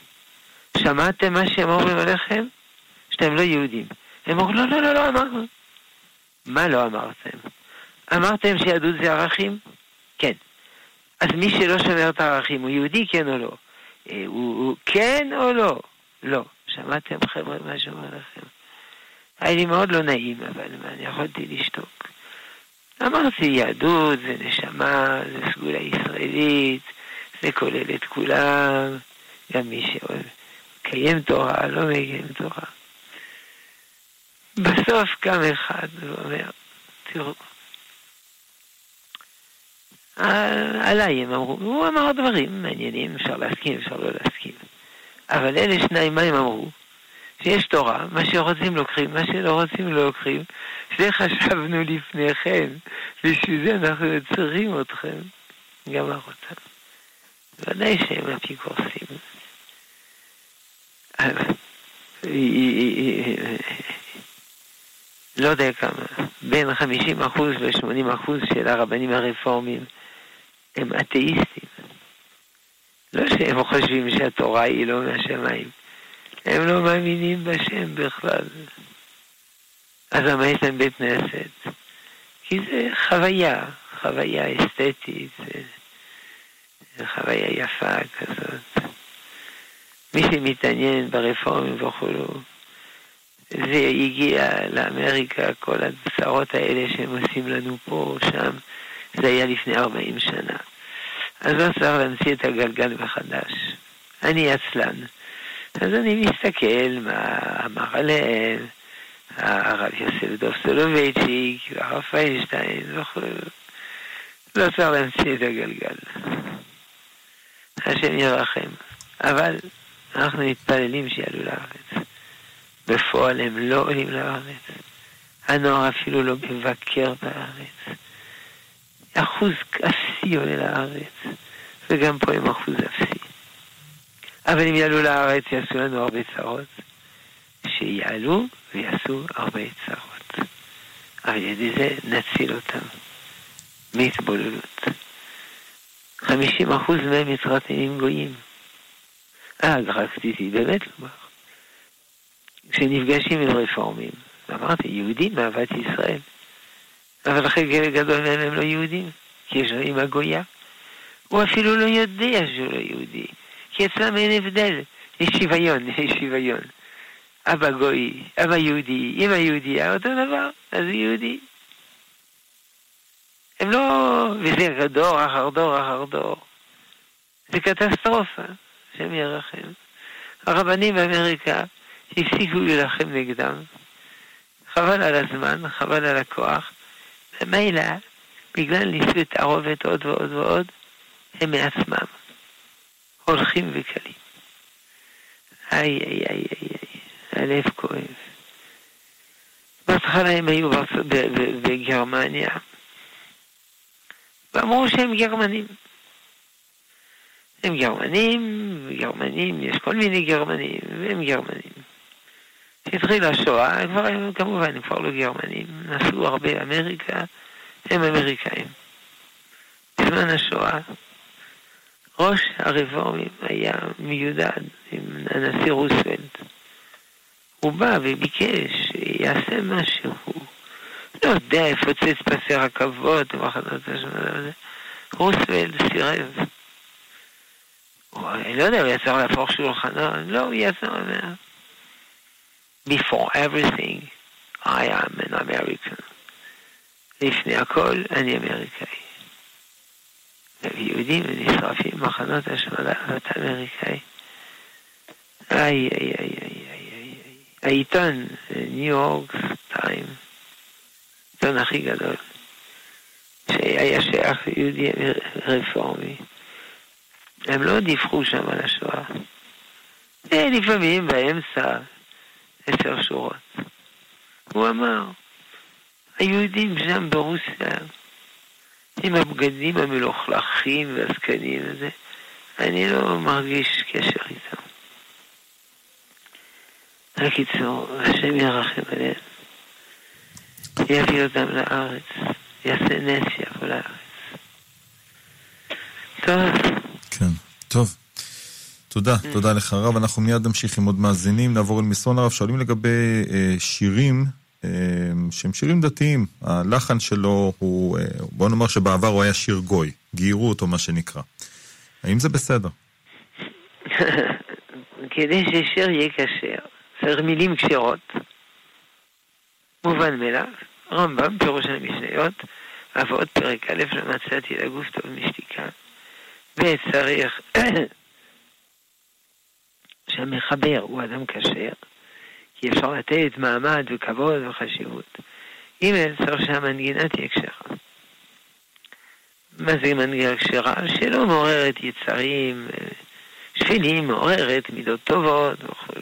שמעתם מה שהם אומרים עליכם? שאתם לא יהודים. הם אמרו, לא, לא, לא, לא אמרנו. מה לא אמרתם? אמרתם שיהדות זה ערכים? כן. אז מי שלא שומר את הערכים, הוא יהודי כן או לא? אה, הוא, הוא כן או לא? לא. שמעתם חבר'ה מה שאומר לכם? היה לי מאוד לא נעים, אבל אני יכולתי לשתוק. אמרתי, יהדות זה נשמה, זה סגולה ישראלית, זה כולל את כולם, גם מי שמקיים תורה, לא מקיים תורה. בסוף קם אחד ואומר, תראו, עליי הם אמרו, הוא אמר דברים מעניינים, אפשר להסכים, אפשר לא להסכים. אבל אלה שניים, מה הם אמרו? שיש תורה, מה שרוצים לוקחים, מה שלא רוצים לא לוקחים. זה חשבנו לפני כן, בשביל זה אנחנו יוצרים אתכם. גמר אותם. ודאי שהם אפיקורסים. לא יודע כמה, בין 50% ל-80% של הרבנים הרפורמים הם אתאיסטים. לא שהם חושבים שהתורה היא לא מהשמיים, הם לא מאמינים בשם בכלל. אז למה יש להם בית כנסת? כי זה חוויה, חוויה אסתטית, זה חוויה יפה כזאת. מי שמתעניין ברפורמים וכולו, זה הגיע לאמריקה, כל הצרות האלה שהם עושים לנו פה שם, זה היה לפני 40 שנה. אז לא צריך להמציא את הגלגל מחדש. אני עצלן. אז אני מסתכל מה אמר עליהם, הרב יוסף דוב סולובייצ'יק, והרב פיינשטיין וכו'. לא צריך להמציא את הגלגל. השם ירחם. אבל אנחנו מתפללים שיעלו לארץ. בפועל הם לא עולים לארץ. הנוער אפילו לא מבקר בארץ. אחוז אפסי עולה לארץ, וגם פה הם אחוז אפסי. אבל אם יעלו לארץ יעשו לנו הרבה צרות. שיעלו ויעשו הרבה צרות. על ידי זה נציל אותם מהתבוללות. 50% מהם מתחתנים גויים. אה, רציתי באמת לומר. כשנפגשים עם רפורמים, אמרתי, יהודים מאהבת ישראל. אבל חלק גדול מהם הם לא יהודים, כי יש לו אימא גויה. הוא אפילו לא יודע שהוא לא יהודי, כי אצלם אין הבדל. יש שוויון, יש שוויון. אבא גוי, אבא יהודי, אמא יהודייה, אותו דבר, אז הוא יהודי. הם לא... וזה דור אחר דור אחר דור. זה קטסטרופה, השם ירחם. הרבנים באמריקה הפסיקו להילחם נגדם. חבל על הזמן, חבל על הכוח. ומילא, בגלל ניסוי תערובת עוד ועוד ועוד, הם מעצמם הולכים וקלים. איי, איי, איי, איי, איי, הלב כואב. בהתחלה הם היו בגרמניה, ואמרו שהם גרמנים. הם גרמנים, גרמנים, יש כל מיני גרמנים, והם גרמנים. כשהתחילה השואה, כבר הם כמובן, הם כבר לא גרמנים, נסעו הרבה לאמריקה, הם אמריקאים. בזמן השואה, ראש הרפורמים היה מיודד עם הנשיא רוסוולט. הוא בא וביקש שיעשה משהו. לא יודע, יפוצץ פסי רכבות ומחנות השמונה. רוסוולט סירב. אני לא יודע, הוא יצר להפוך שולחנות, לא, הוא יצר, before everything, I am an American. לפני הכל, אני אמריקאי. ויהודים נשרפים במחנות השמדה, ואתה אמריקאי. איי, איי, איי, איי. העיתון, ניו יורק טיים, העיתון הכי גדול, שהיה שייך ליהודי רפורמי. הם לא דיווחו שם על השואה. לפעמים באמצע עשר שורות. הוא אמר, היהודים שם ברוסיה, עם הבגדים המלוכלכים והזקנים וזה, אני לא מרגיש קשר איתם. בקיצור, השם ירחם עליהם, יביא אותם לארץ, יעשה נס שיבוא לארץ. טוב. כן, טוב. תודה, mm. תודה לך הרב. אנחנו מיד נמשיך עם עוד מאזינים, נעבור אל מסרון הרב. שואלים לגבי אה, שירים שהם שירים דתיים. הלחן שלו הוא, אה, בוא נאמר שבעבר הוא היה שיר גוי, גיירו אותו מה שנקרא. האם זה בסדר? כדי ששיר יהיה כשר, צריך מילים כשרות. מובן מאליו, רמב"ם, פירוש המשניות, אבות פרק א', לא מצאתי לגוף טוב משתיקה. וצריך שהמחבר הוא אדם כשר, כי אפשר לתת מעמד וכבוד וחשיבות. ג' צריך שהמנגינה תהיה כשרה. מה זה מנגינה כשרה? שלא מעוררת יצרים אה, שפלים, מעוררת מידות טובות וכו'.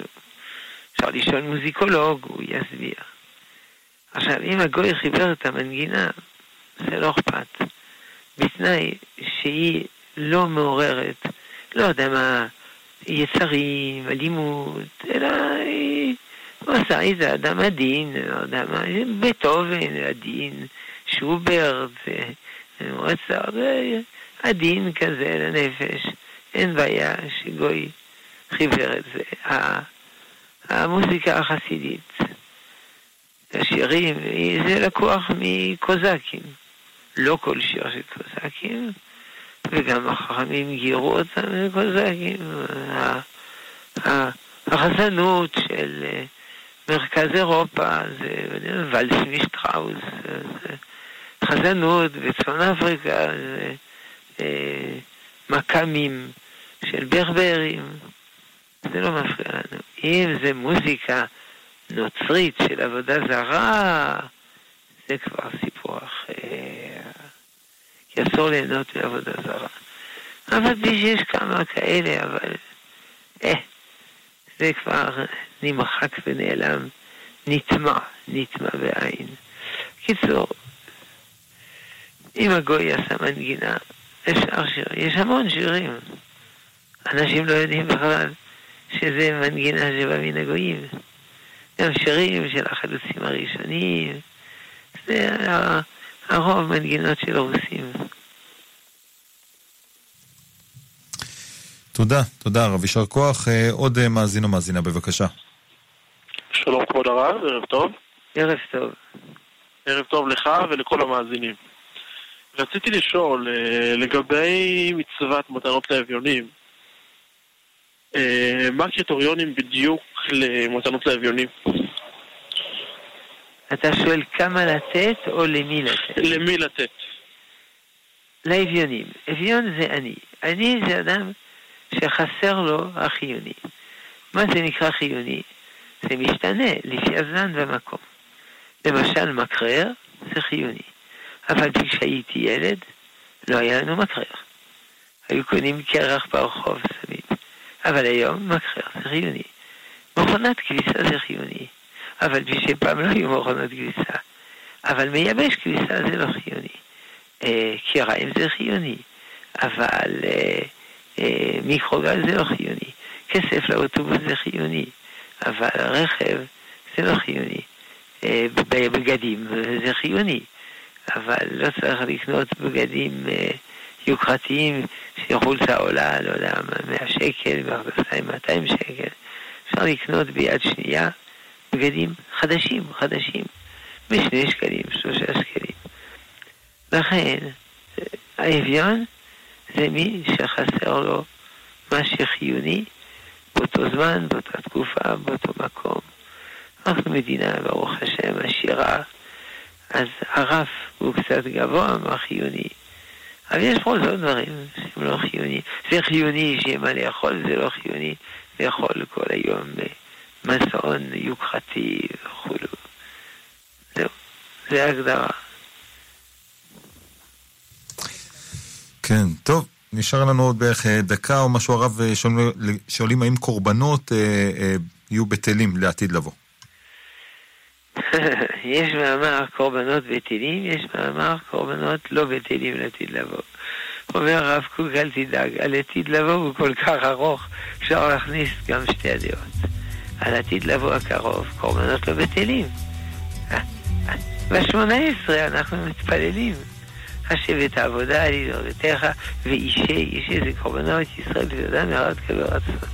אפשר לשאול מוזיקולוג, הוא יסביר. עכשיו, אם הגוי חיבר את המנגינה, זה לא אכפת. בתנאי שהיא לא מעוררת, לא יודע מה, יצרים, אלימות, אלא היא... עשה איזה אדם עדין, לא יודע מה, בטהובן, עדין, שוברט, מוצר, עדין כזה לנפש, אין בעיה שגוי חיבר את זה. המוזיקה החסידית, השירים, זה לקוח מקוזקים. לא כל שיר של קוזקים, וגם החכמים גירו אותם לקוזקים. החזנות של מרכז אירופה זה ולס משטראוס, זה חזנות בצפון אפריקה, זה אה, מכ"מים של ברברים, זה לא מפריע לנו. אם זה מוזיקה נוצרית של עבודה זרה, זה כבר סיפור אחר. כי אסור ליהנות מעבודה זרה. אבל בלי שיש כמה כאלה, אבל... אה, זה כבר נמחק ונעלם, נטמע, נטמע בעין. קיצור, אם הגוי עשה מנגינה, אפשר שיר, יש המון שירים. אנשים לא יודעים בכלל שזה מנגינה שבא מן הגויים. גם שירים של החלוצים הראשונים, זה הרוב מנגינות של הרוסים. תודה, תודה רב, יישר כוח. אה, עוד אה, מאזין או מאזינה, בבקשה. כבוד הרב, ערב טוב. ערב טוב. ערב טוב לך ולכל המאזינים. רציתי לשאול אה, לגבי מצוות מתנות לאביונים, מה הקריטריונים בדיוק למתנות לאביונים? אתה שואל כמה לתת או למי לתת? למי לתת? לאביונים. אביון זה אני. אני זה אדם שחסר לו החיוני. מה זה נקרא חיוני? זה משתנה לפי הזמן והמקום. למשל מקרר זה חיוני, אבל כשהייתי ילד לא היה לנו מקרר. היו קונים קרח ברחוב סביב, אבל היום מקרר זה חיוני. מכונת כביסה זה חיוני, אבל בשביל פעם לא היו מכונות כביסה. אבל מייבש כביסה זה לא חיוני. אה, קריים זה חיוני, אבל... אה, אה, מיקרוגל זה לא חיוני. כסף לאוטובוס זה חיוני, אבל רכב זה לא חיוני. אה, בגדים זה חיוני, אבל לא צריך לקנות בגדים אה, יוקרתיים שחולצה עולה, לא יודע, 100 שקל, מכנסיים 200 שקל. אפשר לקנות ביד שנייה בגדים חדשים, חדשים, בשני שקלים, שלושה שקלים. לכן, האביון זה מי שחסר לו מה שחיוני באותו זמן, באותה תקופה, באותו מקום. אנחנו מדינה, ברוך השם, עשירה, אז הרף הוא קצת גבוה מהחיוני. אבל יש פה עוד דברים שהם לא חיוני. זה חיוני שיהיה מה לאכול, זה לא חיוני לאכול כל היום מזון יוקרתי וכולו. זהו, זה ההגדרה. כן, טוב, נשאר לנו עוד בערך אה, דקה או משהו, הרב, אה, שואלים האם קורבנות אה, אה, יהיו בטלים לעתיד לבוא. יש מאמר קורבנות בטלים, יש מאמר קורבנות לא בטלים לעתיד לבוא. אומר הרב קוק, אל תדאג, על עתיד לבוא הוא כל כך ארוך, אפשר להכניס גם שתי הדעות. על עתיד לבוא הקרוב, קורבנות לא בטלים. בשמונה עשרה אנחנו מתפללים. השבת העבודה על ידורתך, ואישי, אישי זה קורבנות ישראל ויהודה מרד קבר רצון.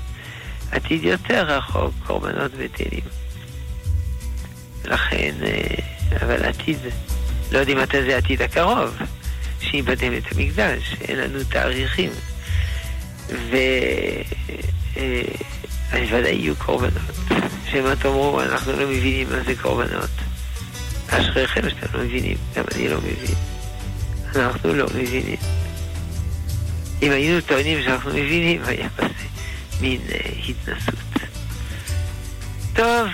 עתיד יותר רחוק, קורבנות בטלים. לכן, אה, אבל עתיד, לא יודעים מתי זה העתיד הקרוב, שיבדם את המקדש, אין לנו תאריכים. ו... אה, אז ודאי יהיו קורבנות. שמא תאמרו, אנחנו לא מבינים מה זה קורבנות. אשריכם שאתם לא מבינים, גם אני לא מבין. אנחנו לא מבינים. אם היינו טוענים שאנחנו מבינים, היה בזה מין אה, התנסות. טוב,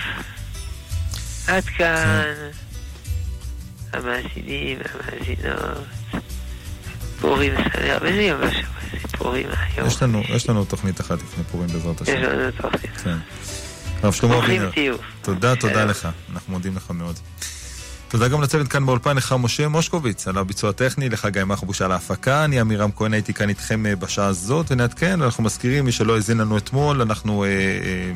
עד כאן המאזינים והמאזינות. פורים שמח, וזה יום בשבוע, זה פורים היום. יש לנו, יש לנו תוכנית אחת לפני פורים בעזרת יש השם. לנו תוכנית. כן. הרב שלמה אבינר. תודה, תודה. לך. אנחנו מודים לך מאוד. תודה גם לצוות כאן באולפן, לך משה מושקוביץ, על הביצוע הטכני, לך גיא מחבוש על ההפקה, אני עמירם כהן, הייתי כאן איתכם אה, בשעה הזאת, ונעדכן, אנחנו מזכירים, מי שלא האזין לנו אתמול, אנחנו, אה, אה,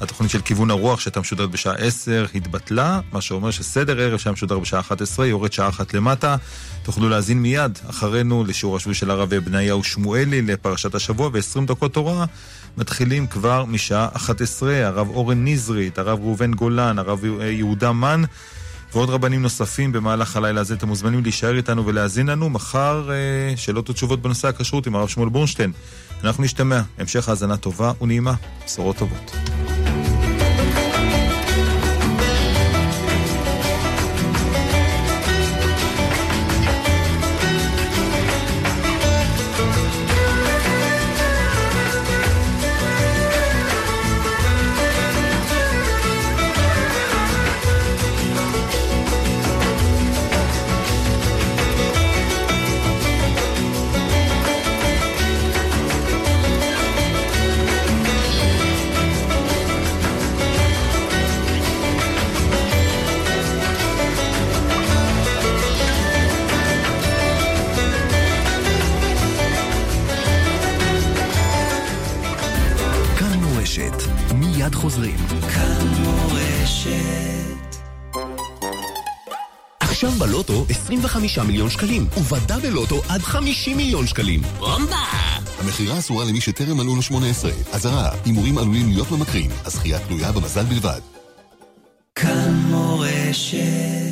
התוכנית של כיוון הרוח שהייתה משודרת בשעה 10 התבטלה, מה שאומר שסדר ערב שהיה משודר בשעה 11 יורד שעה אחת למטה, תוכלו להאזין מיד אחרינו לשיעור השבועי של הרב בניהו שמואלי לפרשת השבוע, ו-20 דקות תורה מתחילים כבר משעה 11, הרב אורן נזרית, הרב ראובן גולן, הרב יהודה מן, ועוד רבנים נוספים במהלך הלילה הזה. אתם מוזמנים להישאר איתנו ולהאזין לנו. מחר אה, שאלות ותשובות בנושא הכשרות עם הרב שמואל בורנשטיין. אנחנו נשתמע. המשך האזנה טובה ונעימה. בשורות טובות. 25 מיליון שקלים, ובדאבל לוטו עד 50 מיליון שקלים. בומבה! המכירה אסורה למי שטרם מלאו לו 18. אזהרה, הימורים עלולים להיות ממכרים. הזכייה תלויה במזל בלבד. כאן מורשת.